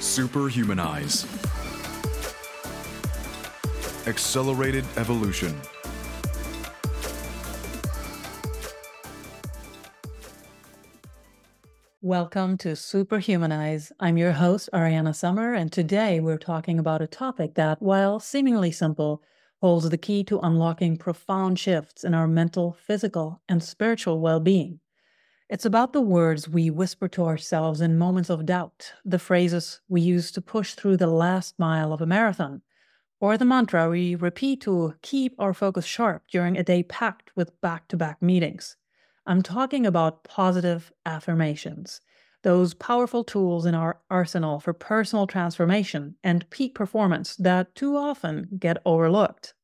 Superhumanize. Accelerated Evolution. Welcome to Superhumanize. I'm your host, Ariane Sommer, and today we're talking about a topic that, while seemingly simple, holds the key to unlocking profound shifts in our mental, physical, and spiritual well being. It's about the words we whisper to ourselves in moments of doubt, the phrases we use to push through the last mile of a marathon, or the mantra we repeat to keep our focus sharp during a day packed with back to back meetings. I'm talking about positive affirmations, those powerful tools in our arsenal for personal transformation and peak performance that too often get overlooked.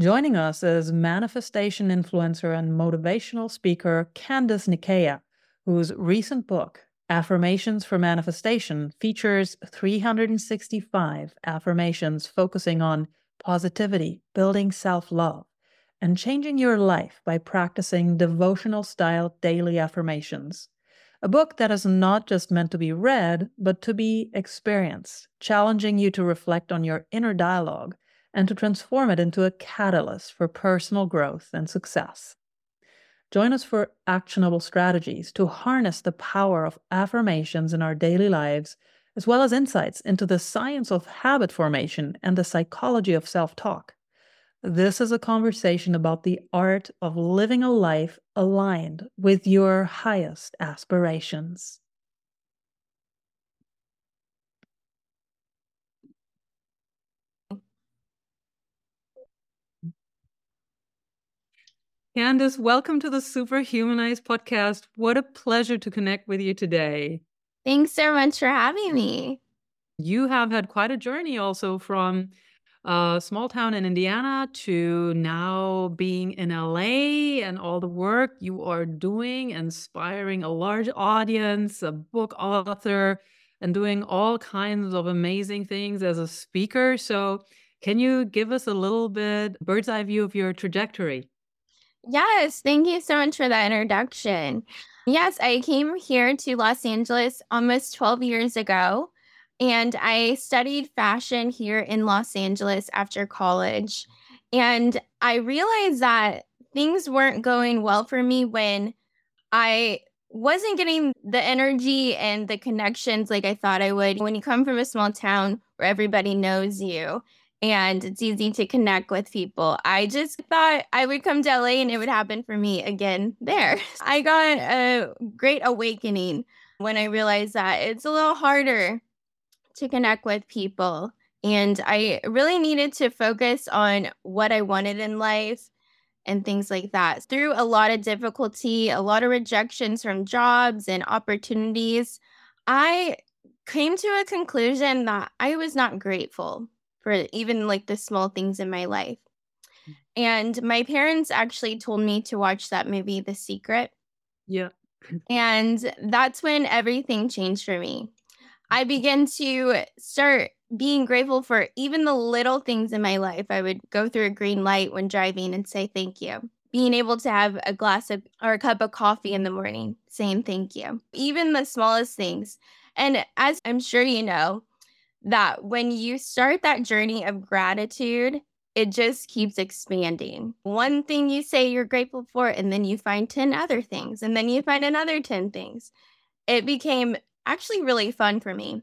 Joining us is manifestation influencer and motivational speaker Candice Nikeia, whose recent book, Affirmations for Manifestation, features 365 affirmations focusing on positivity, building self love, and changing your life by practicing devotional style daily affirmations. A book that is not just meant to be read, but to be experienced, challenging you to reflect on your inner dialogue and to transform it into a catalyst for personal growth and success. Join us for actionable strategies to harness the power of affirmations in our daily lives, as well as insights into the science of habit formation and the psychology of self talk. This is a conversation about the art of living a life aligned with your highest aspirations. Candice, welcome to the Superhumanize podcast. What a pleasure to connect with you today. Thanks so much for having me. You have had quite a journey also from a small town in Indiana to now being in LA and all the work you are doing, inspiring a large audience, a book author, and doing all kinds of amazing things as a speaker. So, can you give us a little bit bird's eye view of your trajectory? Yes, thank you so much for that introduction. Yes, I came here to Los Angeles almost 12 years ago. And I studied fashion here in Los Angeles after college. And I realized that things weren't going well for me when I wasn't getting the energy and the connections like I thought I would. When you come from a small town where everybody knows you and it's easy to connect with people, I just thought I would come to LA and it would happen for me again there. I got a great awakening when I realized that it's a little harder to connect with people. And I really needed to focus on what I wanted in life and things like that. Through a lot of difficulty, a lot of rejections from jobs and opportunities, I came to a conclusion that I was not grateful for even like the small things in my life. Mm. And my parents actually told me to watch that movie, The Secret. Yeah. and that's when everything changed for me. I began to start being grateful for even the little things in my life. I would go through a green light when driving and say thank you. Being able to have a glass of or a cup of coffee in the morning, saying thank you. Even the smallest things. And as I'm sure you know, that when you start that journey of gratitude, it just keeps expanding. One thing you say you're grateful for, and then you find 10 other things, and then you find another 10 things. It became actually really fun for me.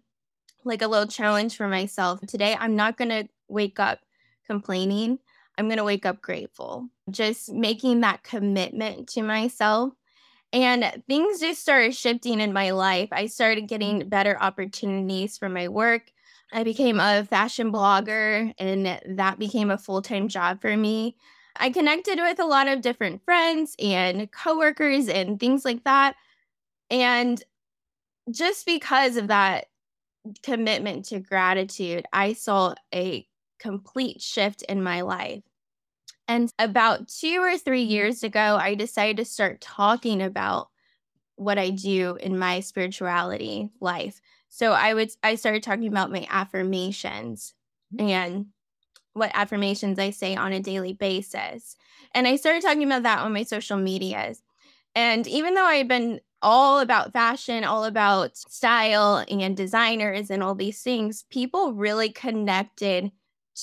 Like a little challenge for myself. Today, I'm not going to wake up complaining. I'm going to wake up grateful. Just making that commitment to myself. And things just started shifting in my life. I started getting better opportunities for my work. I became a fashion blogger, and that became a full time job for me. I connected with a lot of different friends and coworkers and things like that. And just because of that commitment to gratitude, I saw a complete shift in my life. And about two or three years ago, I decided to start talking about what I do in my spirituality life. So I would I started talking about my affirmations mm-hmm. and what affirmations I say on a daily basis. And I started talking about that on my social medias. And even though I had been all about fashion, all about style and designers and all these things, people really connected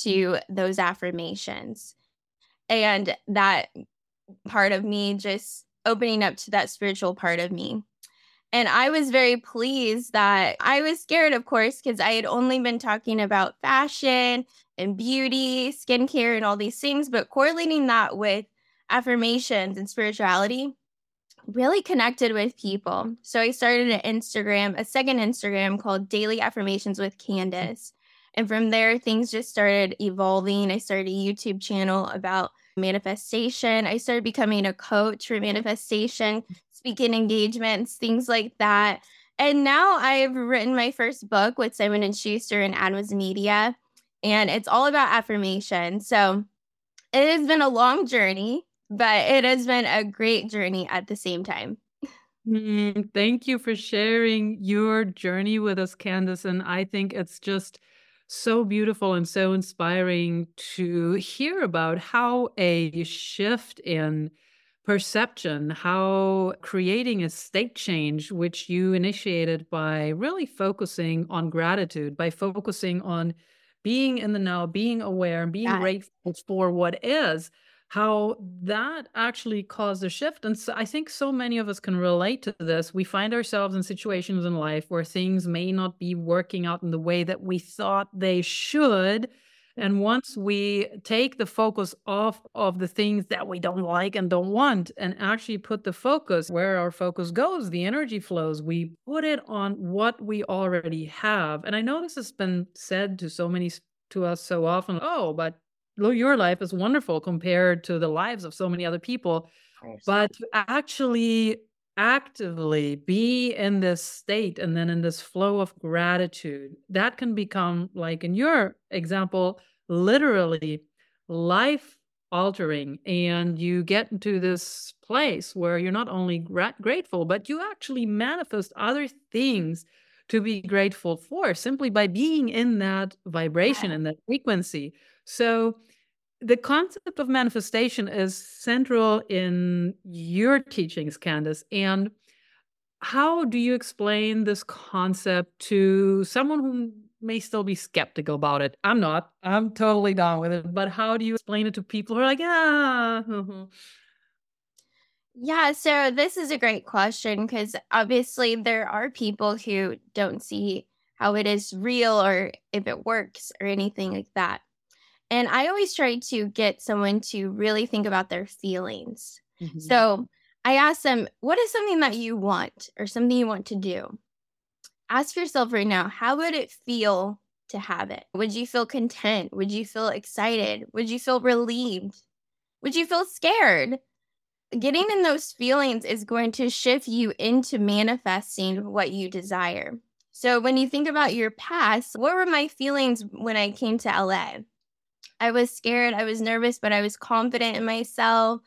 to those affirmations. And that part of me just opening up to that spiritual part of me. And I was very pleased that I was scared, of course, because I had only been talking about fashion and beauty, skincare, and all these things, but correlating that with affirmations and spirituality really connected with people. So I started an Instagram, a second Instagram called Daily Affirmations with Candice. And from there, things just started evolving. I started a YouTube channel about manifestation. I started becoming a coach for manifestation, speaking engagements, things like that. And now I've written my first book with Simon and Schuster and Adams Media, and it's all about affirmation. So it has been a long journey but it has been a great journey at the same time. Mm, thank you for sharing your journey with us, Candice. And I think it's just so beautiful and so inspiring to hear about how a shift in perception, how creating a state change, which you initiated by really focusing on gratitude, by focusing on being in the now, being aware, and being grateful for what is how that actually caused a shift. And so I think so many of us can relate to this. We find ourselves in situations in life where things may not be working out in the way that we thought they should. And once we take the focus off of the things that we don't like and don't want and actually put the focus where our focus goes, the energy flows, we put it on what we already have. And I know this has been said to so many to us so often, oh, but your life is wonderful compared to the lives of so many other people. But actually actively be in this state and then in this flow of gratitude, that can become, like in your example, literally life altering. And you get into this place where you're not only gra- grateful, but you actually manifest other things to be grateful for simply by being in that vibration and that frequency. So the concept of manifestation is central in your teachings, Candice. And how do you explain this concept to someone who may still be skeptical about it? I'm not. I'm totally down with it. But how do you explain it to people who are like, ah? Yeah, so this is a great question because obviously there are people who don't see how it is real or if it works or anything like that. And I always try to get someone to really think about their feelings. Mm-hmm. So I ask them, what is something that you want or something you want to do? Ask yourself right now, how would it feel to have it? Would you feel content? Would you feel excited? Would you feel relieved? Would you feel scared? Getting in those feelings is going to shift you into manifesting what you desire. So, when you think about your past, what were my feelings when I came to LA? I was scared, I was nervous, but I was confident in myself,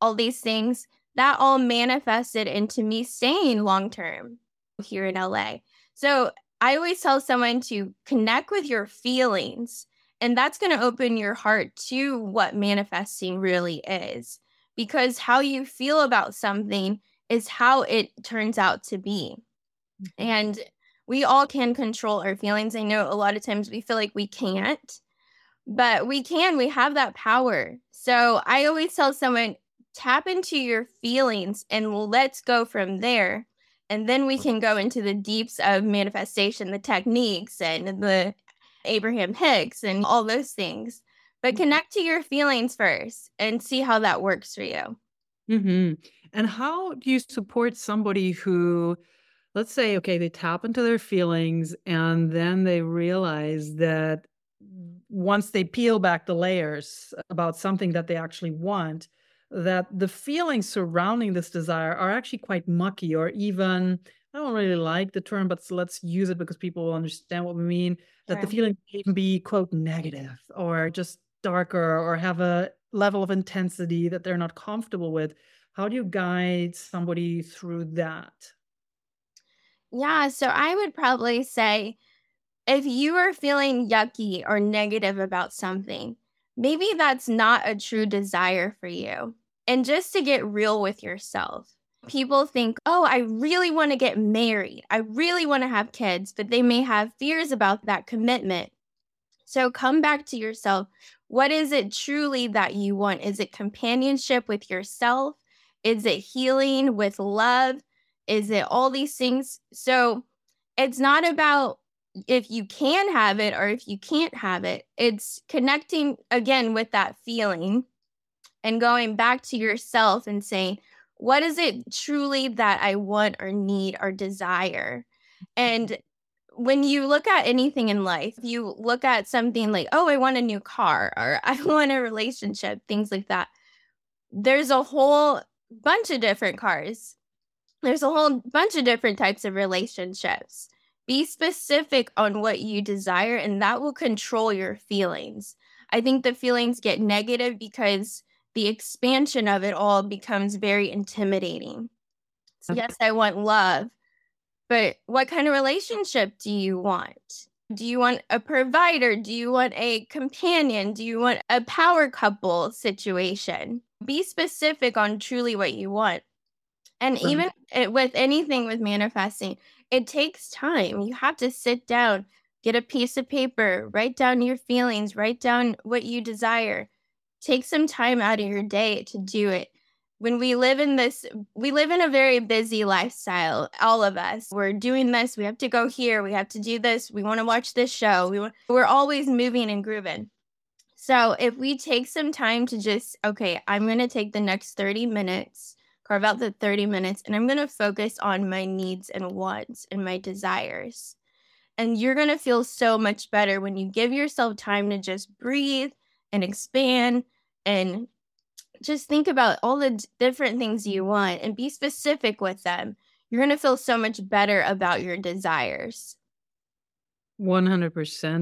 all these things. That all manifested into me staying long term here in LA. So I always tell someone to connect with your feelings, and that's going to open your heart to what manifesting really is. Because how you feel about something is how it turns out to be. Mm-hmm. And we all can control our feelings. I know a lot of times we feel like we can't but we can, we have that power. So I always tell someone tap into your feelings and let's go from there. And then we can go into the deeps of manifestation, the techniques and the Abraham Hicks and all those things. But mm-hmm. connect to your feelings first and see how that works for you. Mm-hmm. And how do you support somebody who, let's say, okay, they tap into their feelings and then they realize that once they peel back the layers about something that they actually want, that the feelings surrounding this desire are actually quite mucky or even I don't really like the term, but let's use it because people will understand what we mean. That sure. the feeling can be quote negative or just darker or have a level of intensity that they're not comfortable with. How do you guide somebody through that? Yeah, so I would probably say if you are feeling yucky or negative about something, maybe that's not a true desire for you. And just to get real with yourself, People think, oh, I really want to get married. I really want to have kids, but they may have fears about that commitment. So come back to yourself. What is it truly that you want? Is it companionship with yourself? Is it healing with love? Is it all these things? So it's not about if you can have it or if you can't have it. It's connecting again with that feeling and going back to yourself and saying, what is it truly that I want or need or desire? And when you look at anything in life, you look at something like, oh, I want a new car or I want a relationship, things like that. There's a whole bunch of different cars. There's a whole bunch of different types of relationships. Be specific on what you desire, and that will control your feelings. I think the feelings get negative because the expansion of it all becomes very intimidating. So mm-hmm. yes, I want love, but what kind of relationship do you want? Do you want a provider? Do you want a companion? Do you want a power couple situation? Be specific on truly what you want. And mm-hmm. even with anything with manifesting, it takes time. You have to sit down, get a piece of paper, write down your feelings, write down what you desire. Take some time out of your day to do it. When we live in this we live in a very busy lifestyle all of us. We're doing this we have to go here we have to do this we want to watch this show we want, we're always moving and grooving. So if we take some time to just okay i'm going to take the next 30 minutes carve out the 30 minutes and i'm going to focus on my needs and wants and my desires and you're going to feel so much better when you give yourself time to just breathe and expand and just think about all the different things you want and be specific with them. You're going to feel so much better about your desires. 100%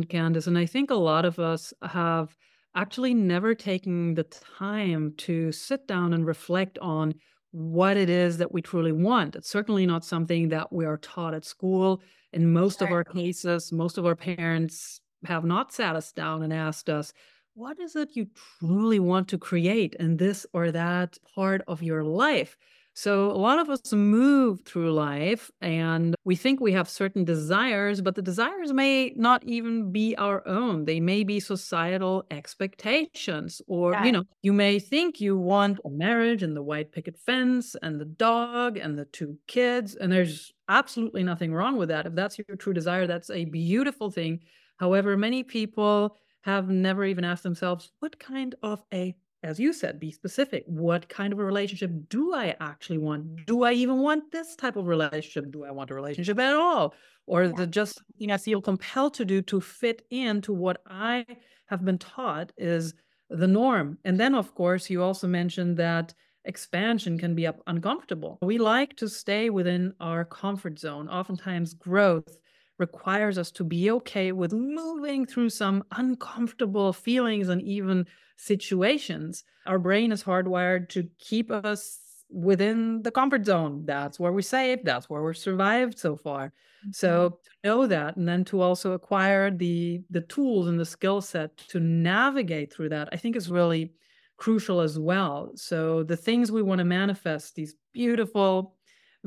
Candice. And I think a lot of us have actually never taken the time to sit down and reflect on what it is that we truly want. It's certainly not something that we are taught at school. In most of our cases, most of our parents have not sat us down and asked us, what is it you truly want to create in this or that part of your life? So, a lot of us move through life and we think we have certain desires, but the desires may not even be our own. They may be societal expectations. Or, yeah. you know, you may think you want a marriage and the white picket fence and the dog and the two kids. And there's absolutely nothing wrong with that. If that's your true desire, that's a beautiful thing. However, many people have never even asked themselves, what kind of a, as you said, be specific, what kind of a relationship do I actually want? Do I even want this type of relationship? Do I want a relationship at all? Or is it just something I feel compelled to do to fit into what I have been taught is the norm? And then, of course, you also mentioned that expansion can be uncomfortable. We like to stay within our comfort zone. Oftentimes, growth requires us to be okay with moving through some uncomfortable feelings and even situations. Our brain is hardwired to keep us within the comfort zone. That's where we're safe. That's where we're survived so far. Mm-hmm. So to know that and then to also acquire the the tools and the skill set to navigate through that, I think is really crucial as well. So the things we want to manifest, these beautiful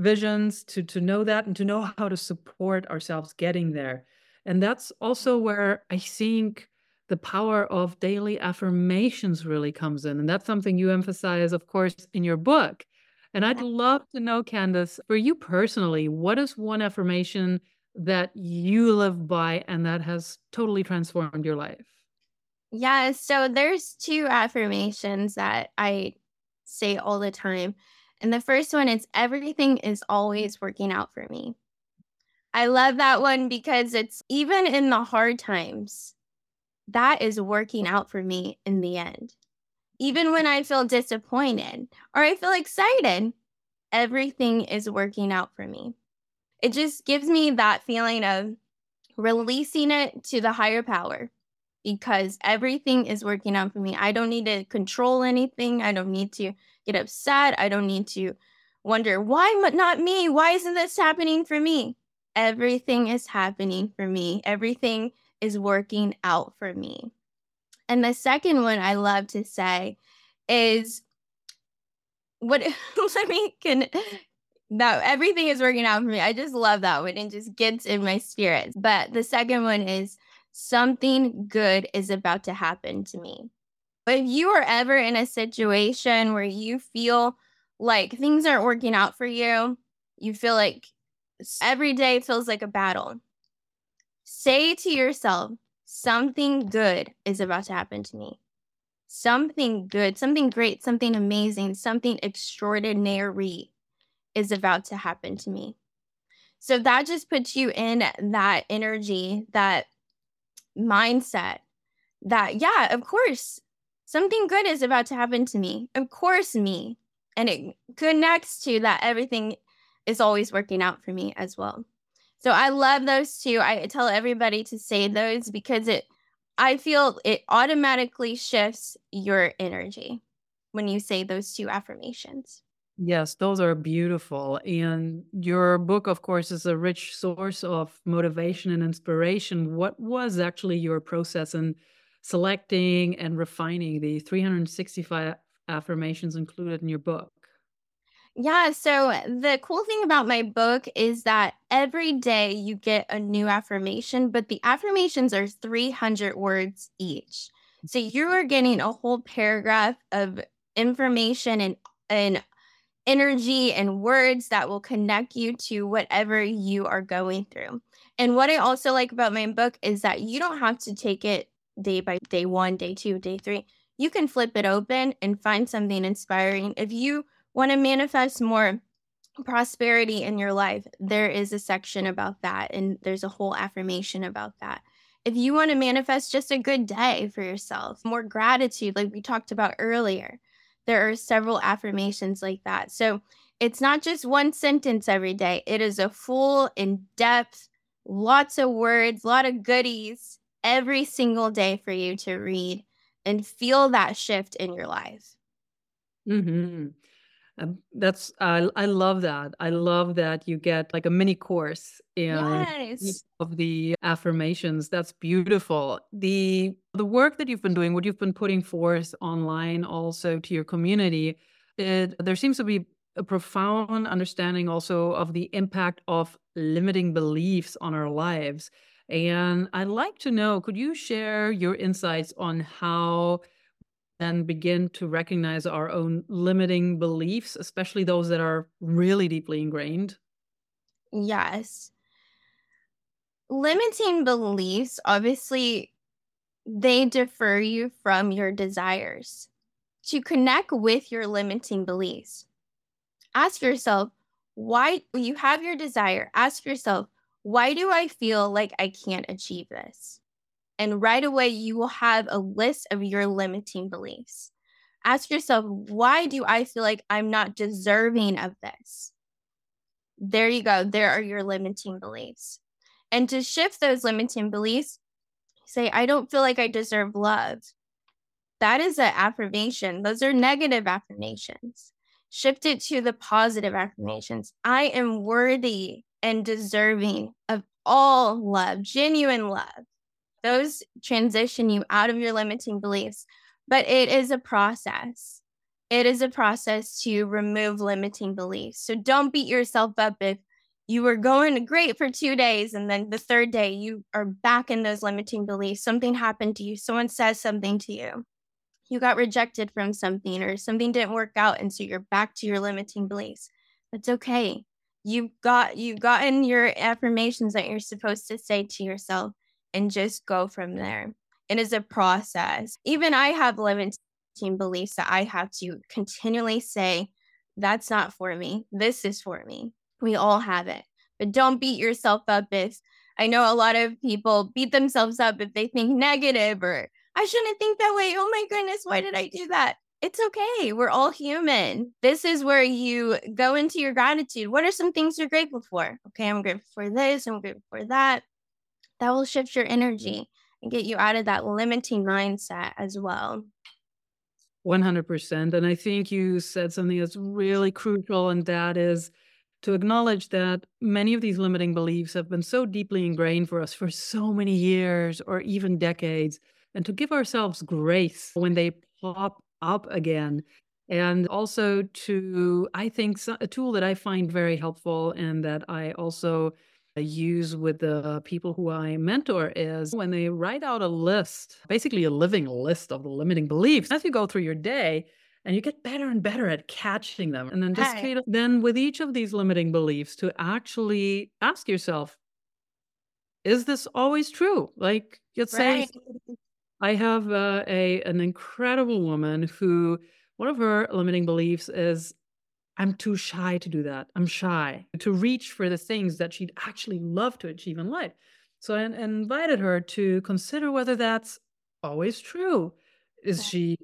visions to to know that and to know how to support ourselves getting there. And that's also where i think the power of daily affirmations really comes in. And that's something you emphasize of course in your book. And i'd love to know candice for you personally what is one affirmation that you live by and that has totally transformed your life? Yeah so there's two affirmations that i say all the time and the first one is everything is always working out for me. I love that one because it's even in the hard times, that is working out for me in the end. Even when I feel disappointed or I feel excited, everything is working out for me. It just gives me that feeling of releasing it to the higher power because everything is working out for me. I don't need to control anything. I don't need to get upset. I don't need to wonder, why not me? Why isn't this happening for me? Everything is happening for me. Everything is working out for me. And the second one I love to say is what let me can that everything is working out for me. I just love that one. It just gets in my spirit. But the second one is something good is about to happen to me. But If you are ever in a situation where you feel like things aren't working out for you, you feel like every day feels like a battle. Say to yourself, something good is about to happen to me. Something good, something great, something amazing, something extraordinary is about to happen to me. So that just puts you in that energy, that mindset that, yeah, of course, something good is about to happen to me. Of course, me. And it connects to that everything is always working out for me as well. So I love those two. I tell everybody to say those because it, I feel it automatically shifts your energy when you say those two affirmations. Yes, those are beautiful. And your book, of course, is a rich source of motivation and inspiration. What was actually your process in selecting and refining the 365 affirmations included in your book? Yeah, so uh, the cool thing about my book is that every day you get a new affirmation, but the affirmations are 300 words each. So you are getting a whole paragraph of information and and energy and words that will connect you to whatever you are going through. And what I also like about my book is that you don't have to take it day by day one, day two, day three. You can flip it open and find something inspiring. If you want to manifest more prosperity in your life, there is a section about that, and there's a whole affirmation about that. If you want to manifest just a good day for yourself, more gratitude, like we talked about earlier, there are several affirmations like that. So it's not just one sentence every day, it is a full, in depth, lots of words, a lot of goodies every single day for you to read and feel that shift in your life. Mm-hmm. Um, that's I I love that. I love that you get like a mini course in Yes. of the affirmations. That's beautiful. The the work that you've been doing, what you've been putting forth online also to your community, it, there seems to be a profound understanding also of the impact of limiting beliefs on our lives. And I'd like to know, could you share your insights on how then begin to recognize our own limiting beliefs, especially those that are really deeply ingrained? Yes. Limiting beliefs, obviously, they defer you from your desires. To connect with your limiting beliefs, ask yourself, why you have your desire? Ask yourself, why do I feel like I can't achieve this? And right away, you will have a list of your limiting beliefs. Ask yourself, why do I feel like I'm not deserving of this? There you go. There are your limiting beliefs. And to shift those limiting beliefs, say, I don't feel like I deserve love. That is an affirmation. Those are negative affirmations. Shift it to the positive affirmations. I am worthy and deserving of all love, genuine love those transition you out of your limiting beliefs. But it is a process. It is a process to remove limiting beliefs. So don't beat yourself up if you were going great for two days and then the third day you are back in those limiting beliefs. Something happened to you, someone says something to you, you got rejected from something or something didn't work out. And so you're back to your limiting beliefs. That's okay. You've got you've gotten your affirmations that you're supposed to say to yourself and just go from there. It is a process. Even I have limiting beliefs that I have to continually say, that's not for me. This is for me. We all have it. But don't beat yourself up if I know a lot of people beat themselves up if they think negative or I shouldn't think that way. Oh my goodness, why did I do that? It's okay. We're all human. This is where you go into your gratitude. What are some things you're grateful for? Okay, I'm grateful for this. I'm grateful for that that will shift your energy and get you out of that limiting mindset as well. 100%. And I think you said something that's really crucial, and that is to acknowledge that many of these limiting beliefs have been so deeply ingrained for us for so many years or even decades, and to give ourselves grace when they pop up again. And also to, I think, a tool that I find very helpful and that I also use with the people who I mentor is when they write out a list, basically a living list of the limiting beliefs. As you go through your day, and you get better and better at catching them. And then just of, then with each of these limiting beliefs to actually ask yourself, is this always true? Like, let's right. say I have uh, a an incredible woman who one of her limiting beliefs is I'm too shy to do that. I'm shy to reach for the things that she'd actually love to achieve in life. So I invited her to consider whether that's always true. Is she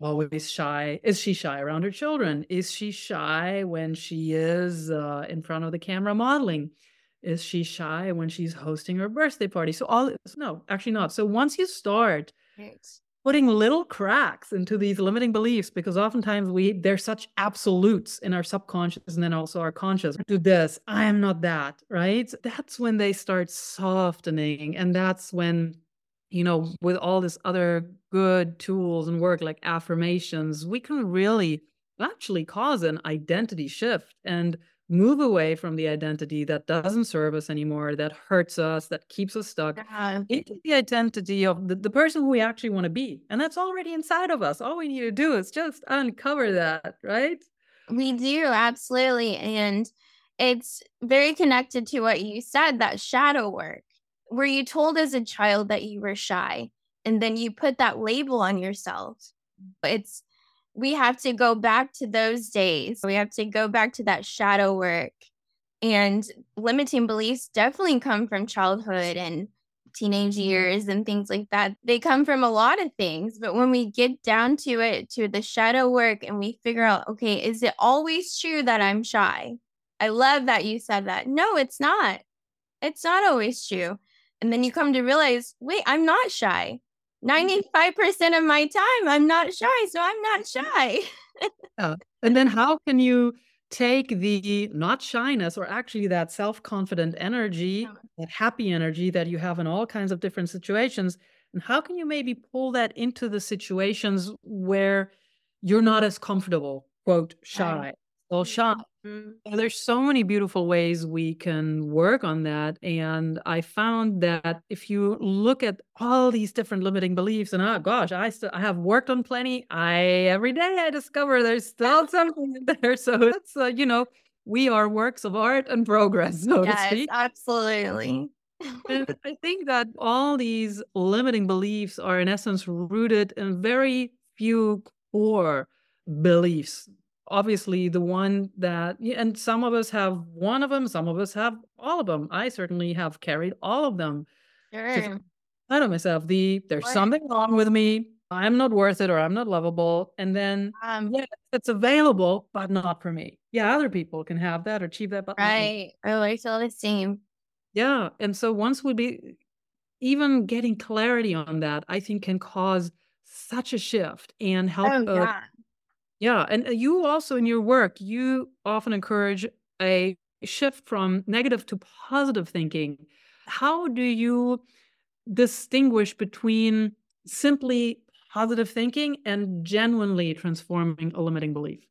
always shy? Is she shy around her children? Is she shy when she is uh, in front of the camera modeling? Is she shy when she's hosting her birthday party? So all no, actually not. So once you start putting little cracks into these limiting beliefs, because oftentimes we they're such absolutes in our subconscious and then also our conscious. Do this, I am not that, right? That's when they start softening, and that's when you know, with all this other good tools and work like affirmations, we can really actually cause an identity shift and move away from the identity that doesn't serve us anymore, that hurts us, that keeps us stuck, yeah. into the identity of the, the person who we actually want to be. And that's already inside of us. All we need to do is just uncover that, right? We do, absolutely. And it's very connected to what you said that shadow work. Were you told as a child that you were shy and then you put that label on yourself? It's we have to go back to those days. We have to go back to that shadow work. And limiting beliefs definitely come from childhood and teenage mm-hmm. years and things like that. They come from a lot of things. But when we get down to it, to the shadow work, and we figure out, okay, is it always true that I'm shy? I love that you said that. No, it's not. It's not always true. And then you come to realize, wait, I'm not shy. 95% of my time, I'm not shy. So I'm not shy. yeah. And then how can you take the not shyness or actually that self confident energy, that happy energy that you have in all kinds of different situations? And how can you maybe pull that into the situations where you're not as comfortable, quote, shy? Well, shy. Mm-hmm. There's so many beautiful ways we can work on that. And I found that if you look at all these different limiting beliefs, and oh gosh, I still I have worked on plenty. I every day I discover there's still something there. So it's uh, you know, we are works of art and progress, so yes, to speak. Absolutely. and I think that all these limiting beliefs are in essence rooted in very few core beliefs obviously the one that and some of us have one of them some of us have all of them i certainly have carried all of them sure. i know myself the there's what? something wrong with me i'm not worth it or i'm not lovable and then um yeah it's available but not for me yeah other people can have that or achieve that but right i feel the same yeah and so once we be even getting clarity on that i think can cause such a shift and help oh, yeah. Yeah, and uh, you also in your work, you often encourage a shift from negative to positive thinking. How do you distinguish between simply positive thinking and genuinely transforming a limiting belief?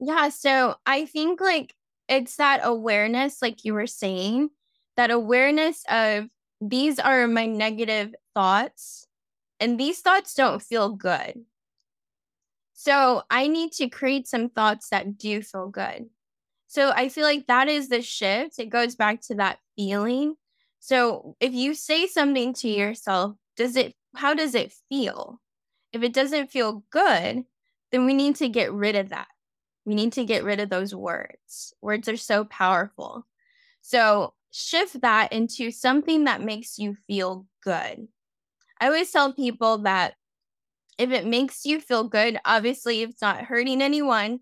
Yeah, so I think like it's that awareness, like you were saying, that awareness of these are my negative thoughts, and these thoughts don't feel good. So I need to create some thoughts that do feel good. So I feel like that is the shift. It goes back to that feeling. So if you say something to yourself, does it how does it feel? If it doesn't feel good, then we need to get rid of that. We need to get rid of those words. Words are so powerful. So shift that into something that makes you feel good. I always tell people that if it makes you feel good, obviously it's not hurting anyone,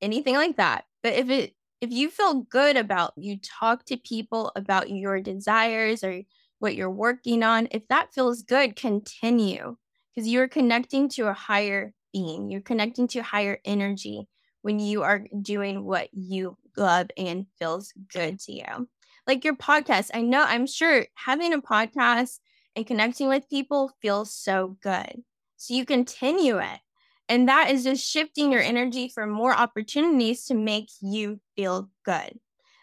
anything like that. But if it if you feel good about you talk to people about your desires or what you're working on, if that feels good, continue because you're connecting to a higher being. You're connecting to higher energy when you are doing what you love and feels good to you. Like your podcast, I know, I'm sure having a podcast and connecting with people feels so good. So you continue it. And that is just shifting your energy for more opportunities to make you feel good.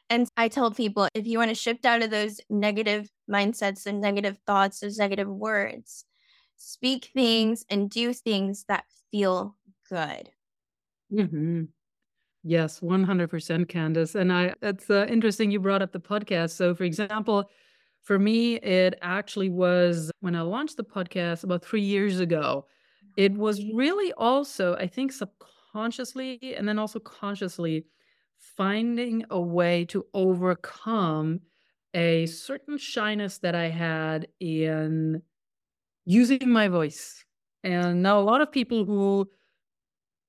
And I tell people if you want to shift out of those negative mindsets and negative thoughts, those negative words, speak things and do things that feel good. Mm-hmm. Yes, 100% Candice. And I it's uh, interesting you brought up the podcast. So for example, for me it actually was when I launched the podcast about 3 years ago. It oh, was really also I think subconsciously and then also consciously finding a way to overcome a certain shyness that I had in using my voice. And now a lot of people who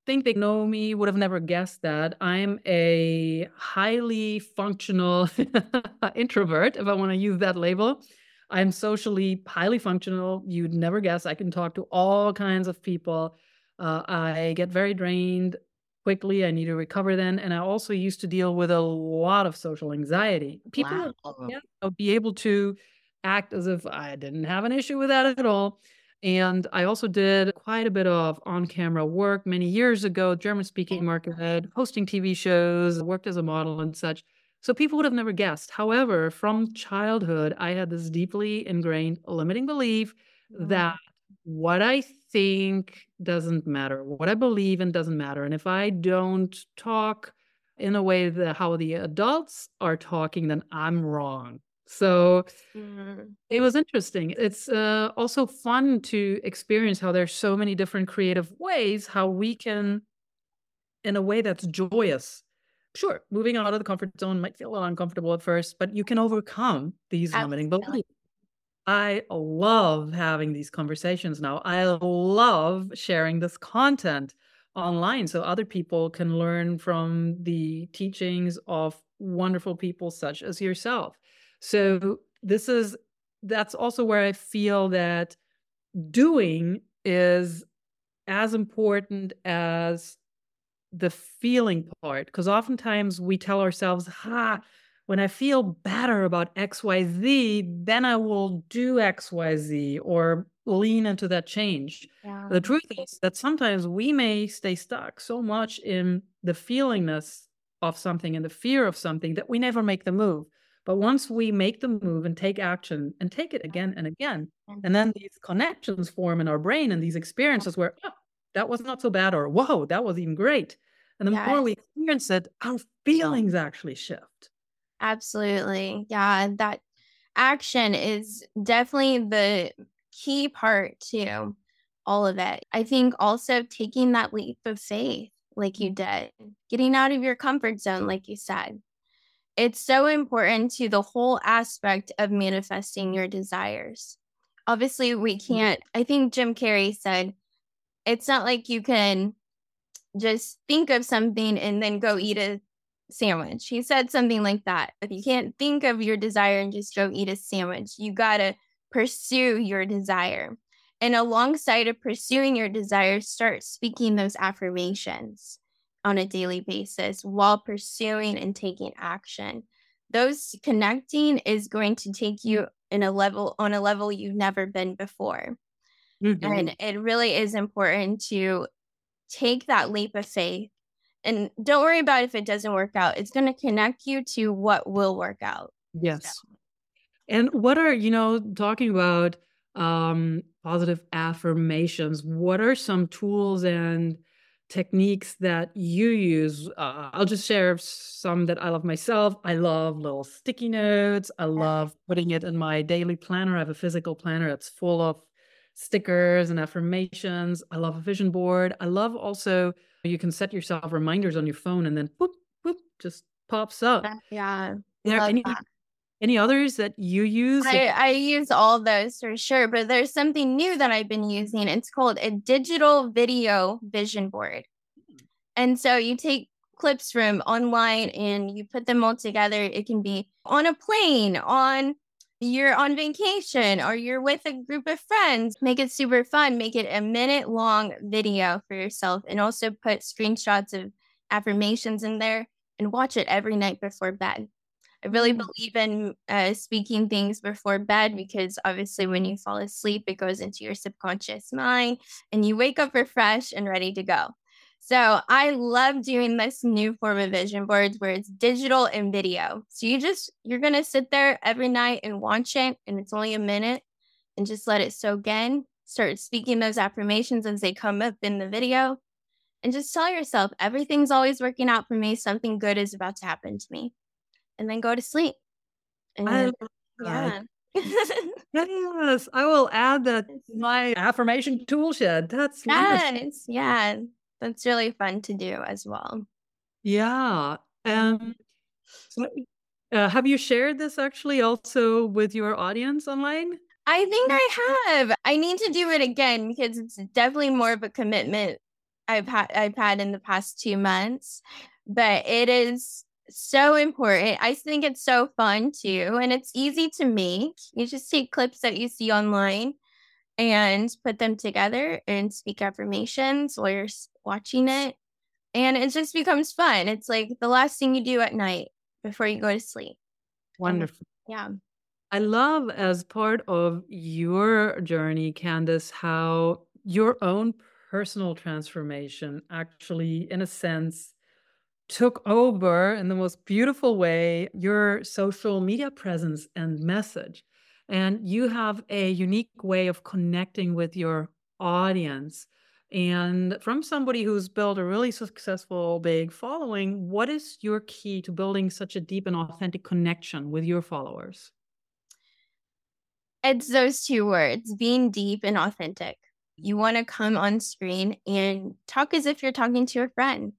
think they know me would have never guessed that. I'm a highly functional introvert, if I want to use that label. I'm socially highly functional. You'd never guess. I can talk to all kinds of people. Uh, I get very drained quickly. I need to recover then. And I also used to deal with a lot of social anxiety. People wow. yeah, be able to act as if I didn't have an issue with that at all. And I also did quite a bit of on camera work many years ago, German speaking market, hosting TV shows, worked as a model and such. So people would have never guessed. However, from childhood, I had this deeply ingrained limiting belief mm-hmm. that what I think doesn't matter. What I believe in doesn't matter. And if I don't talk in a way that how the adults are talking, then I'm wrong. So mm. it was interesting. It's uh, also fun to experience how there's so many different creative ways how we can, in a way that's joyous. Sure, moving out of the comfort zone might feel a little uncomfortable at first, but you can overcome these limiting beliefs. I love having these conversations now. I love sharing this content online so other people can learn from the teachings of wonderful people such as yourself. So this is that's also where I feel that doing is as important as the feeling part because oftentimes we tell ourselves, "Ha, when I feel better about XYZ, then I will do XYZ or lean into that change. Yeah. The truth is that sometimes we may stay stuck so much in the feelingness of something and the fear of something that we never make the move. But once we make the move and take action and take it again and again, mm-hmm. and then these connections form in our brain and these experiences where, oh, that was not so bad, or whoa, that was even great. And the yes. more we experience it, our feelings actually shift. Absolutely. Yeah, that action is definitely the key part to all of it. I think also taking that leap of faith, like you mm-hmm. did, getting out of your comfort zone, like you said. It's so important to the whole aspect of manifesting your desires. Obviously, we mm-hmm. can't, I think Jim Carrey said, it's not like you can just think of something and then go eat a sandwich. He said something like that. If you can't think of your desire and just go eat a sandwich, you got to pursue your desire. And alongside of pursuing your desire, start speaking those affirmations on a daily basis while pursuing and taking action. Those connecting is going to take you in a level on a level you've never been before. Mm-hmm. And it really is important to take that leap of faith and don't worry about if it doesn't work out. It's going to connect you to what will work out. Yes. So. And what are, you know, talking about um, positive affirmations, what are some tools and techniques that you use? Uh, I'll just share some that I love myself. I love little sticky notes. I love putting it in my daily planner. I have a physical planner that's full of stickers and affirmations. I love a vision board. I love also you can set yourself reminders on your phone and then whoop, whoop, just pops up. Yeah. There any that. Any others that you use? I, I use all those for sure, but there's something new that I've been using. It's called a digital video vision board. And so you take clips from online and you put them all together. It can be on a plane, on you're on vacation or you're with a group of friends, make it super fun. Make it a minute long video for yourself and also put screenshots of affirmations in there and watch it every night before bed. I really mm. believe in uh, speaking things before bed because obviously, when you fall asleep, it goes into your subconscious mind and you wake up refreshed and ready to go. So, I love doing this new form of vision boards where it's digital and video. So, you just, you're going to sit there every night and watch it, and it's only a minute and just let it soak in. Start speaking those affirmations as they come up in the video. And just tell yourself everything's always working out for me. Something good is about to happen to me and then go to sleep. And I yeah. yes, I will add that to my affirmation tool shed. That's yes, yeah, that's really fun to do as well. Yeah, um, so, uh, have you shared this actually also with your audience online? I think I have. I need to do it again because it's definitely more of a commitment I've had I've had in the past two months. But it is so important. I think it's so fun too. And it's easy to make. You just take clips that you see online and put them together and speak affirmations while you're watching it. And it just becomes fun. It's like the last thing you do at night before you go to sleep. Wonderful. yeah. I love as part of your journey, Candice, how your own personal transformation actually, in a sense, took over in the most beautiful way your social media presence and message. And you have a unique way of connecting with your audience. And from somebody who's built a really successful big following, what is your key to building such a deep and authentic connection with your followers? It's those two words being deep and authentic. You want to come on screen and talk as if you're talking to a friend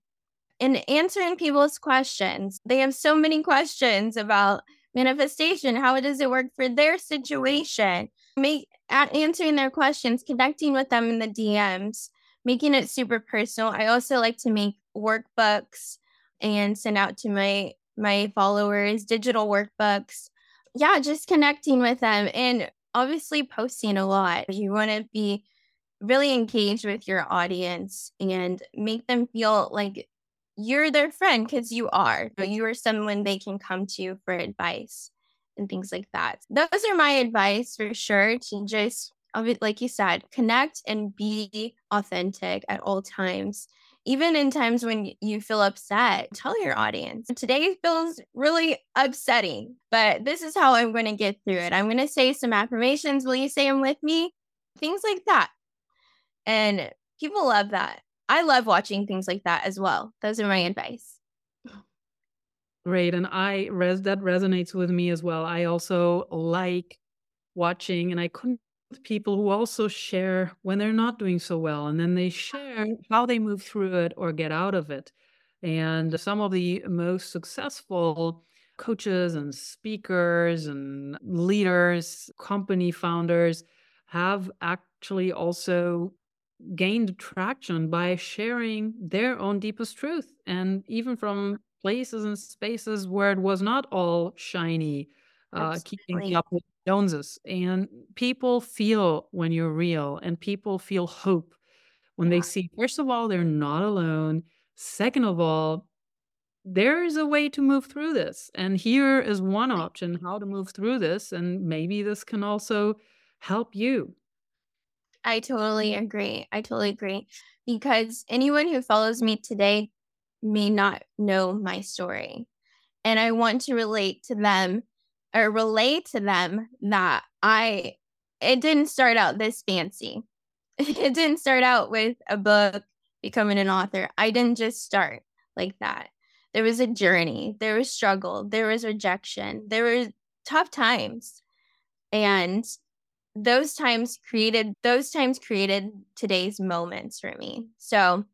and answering people's questions. They have so many questions about manifestation. How does it work for their situation? Make answering their questions, connecting with them in the DMs, making it super personal. I also like to make workbooks and send out to my my followers digital workbooks. Yeah, just connecting with them and obviously posting a lot. You want to be really engaged with your audience and make them feel like you're their friend because you are. You are someone they can come to for advice and things like that. Those are my advice for sure to just, like you said, connect and be authentic at all times. Even in times when you feel upset, tell your audience. Today feels really upsetting, but this is how I'm going to get through it. I'm going to say some affirmations. Will you say them with me? Things like that. And people love that. I love watching things like that as well. Those are my advice. Great. And I res that resonates with me as well. I also like watching and I couldn't with people who also share when they're not doing so well and then they share how they move through it or get out of it. And some of the most successful coaches and speakers and leaders, company founders have actually also gained traction by sharing their own deepest truth and even from places and spaces where it was not all shiny uh, keeping up with joneses. And people feel when you're real and people feel hope when yeah. they see first of all they're not alone. Second of all there is a way to move through this and here is one option how to move through this and maybe this can also help you I totally mm-hmm. agree. I totally agree. Because anyone who follows me today may not know my story. And I want to relate to them or relate to them that I, it didn't start out this fancy. it didn't start out with a book, becoming an author. I didn't just start like that. There was a journey, there was struggle, there was rejection, there were tough times. And those times created those times created today's moments for me. So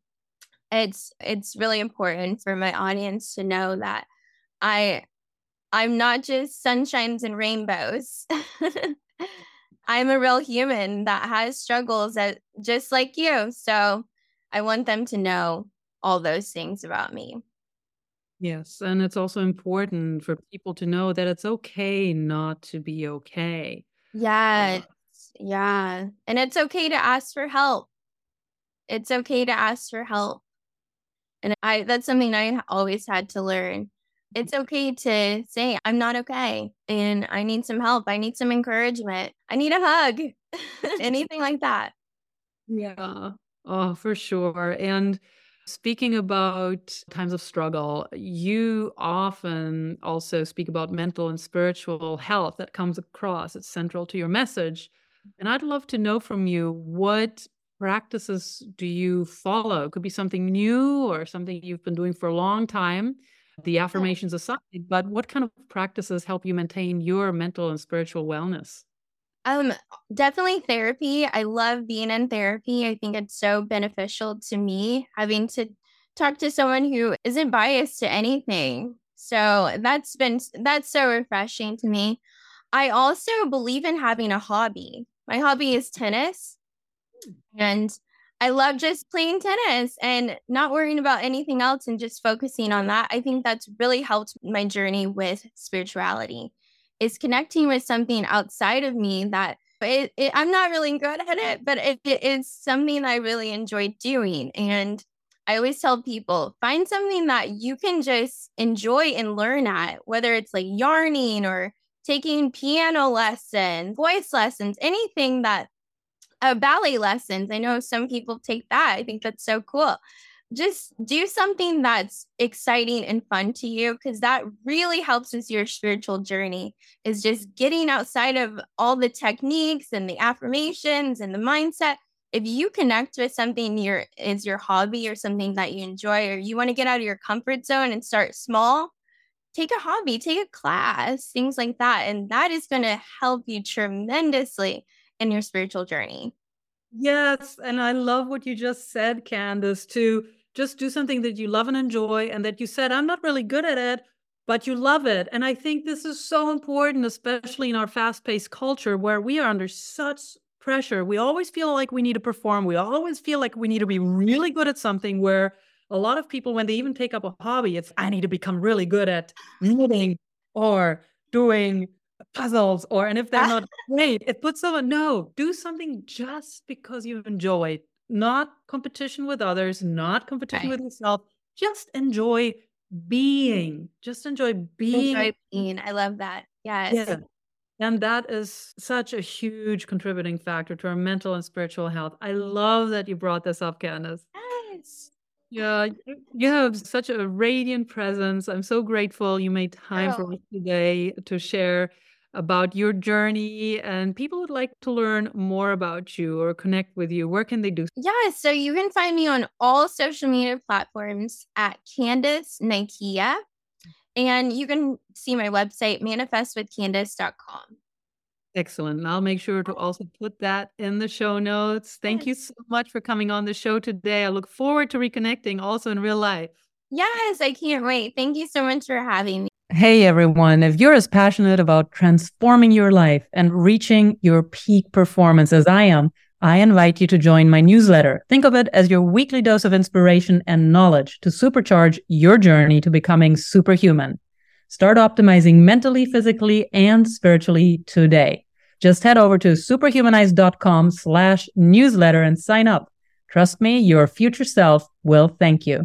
it's it's really important for my audience to know that I I'm not just sunshines and rainbows. I'm a real human that has struggles that just like you. So I want them to know all those things about me. Yes, and it's also important for people to know that it's okay not to be okay. Yeah, uh, yeah. And it's okay to ask for help. It's okay to ask for help. And I that's something I always had to learn it's okay to say, I'm not okay and I need some help. I need some encouragement. I need a hug, anything like that. Yeah. Oh, for sure. And speaking about times of struggle, you often also speak about mental and spiritual health that comes across. It's central to your message. And I'd love to know from you what practices do you follow? It could be something new or something you've been doing for a long time, the affirmations aside, but what kind of practices help you maintain your mental and spiritual wellness? Um, definitely therapy. I love being in therapy. I think it's so beneficial to me having to talk to someone who isn't biased to anything. So that's been that's so refreshing to me. I also believe in having a hobby. My hobby is tennis. And I love just playing tennis and not worrying about anything else and just focusing on that. I think that's really helped my journey with spirituality is connecting with something outside of me that it, it, I'm not really good at it, but it, it is something I really enjoy doing. And I always tell people find something that you can just enjoy and learn at, whether it's like yarning or taking piano lessons, voice lessons, anything that uh, ballet lessons. I know some people take that. I think that's so cool just do something that's exciting and fun to you because that really helps with your spiritual journey is just getting outside of all the techniques and the affirmations and the mindset if you connect with something your is your hobby or something that you enjoy or you want to get out of your comfort zone and start small take a hobby take a class things like that and that is going to help you tremendously in your spiritual journey Yes, and I love what you just said, Candice, to just do something that you love and enjoy, and that you said, I'm not really good at it, but you love it. And I think this is so important, especially in our fast paced culture where we are under such pressure. We always feel like we need to perform. We always feel like we need to be really good at something where a lot of people, when they even take up a hobby, it's, I need to become really good at knitting or doing puzzles or and if they're ah. not great it puts them no do something just because you enjoy not competition with others not competition Right. with yourself just enjoy being mm. just enjoy being Enjoy being. I love that. Yes. yeah and that is such a huge contributing factor to our mental and spiritual health i love that you brought this up candice Yes. Yeah you have such a radiant presence i'm so grateful you made time for Oh. us today to share about your journey and people would like to learn more about you or connect with you where can they do Yeah, so you can find me on all social media platforms at Candice Nikeia. And you can see my website, manifestwithcandice.com. excellent and i'll make sure to also put that in the show notes thank you so much for coming on the show today i look forward to reconnecting also in real life Yes, I can't wait. Thank you so much for having me. Hey everyone, if you're as passionate about transforming your life and reaching your peak performance as I am, I invite you to join my newsletter. Think of it as your weekly dose of inspiration and knowledge to supercharge your journey to becoming superhuman. Start optimizing mentally, physically, and spiritually today. Just head over to superhumanize.com slash newsletter and sign up. Trust me, your future self will thank you.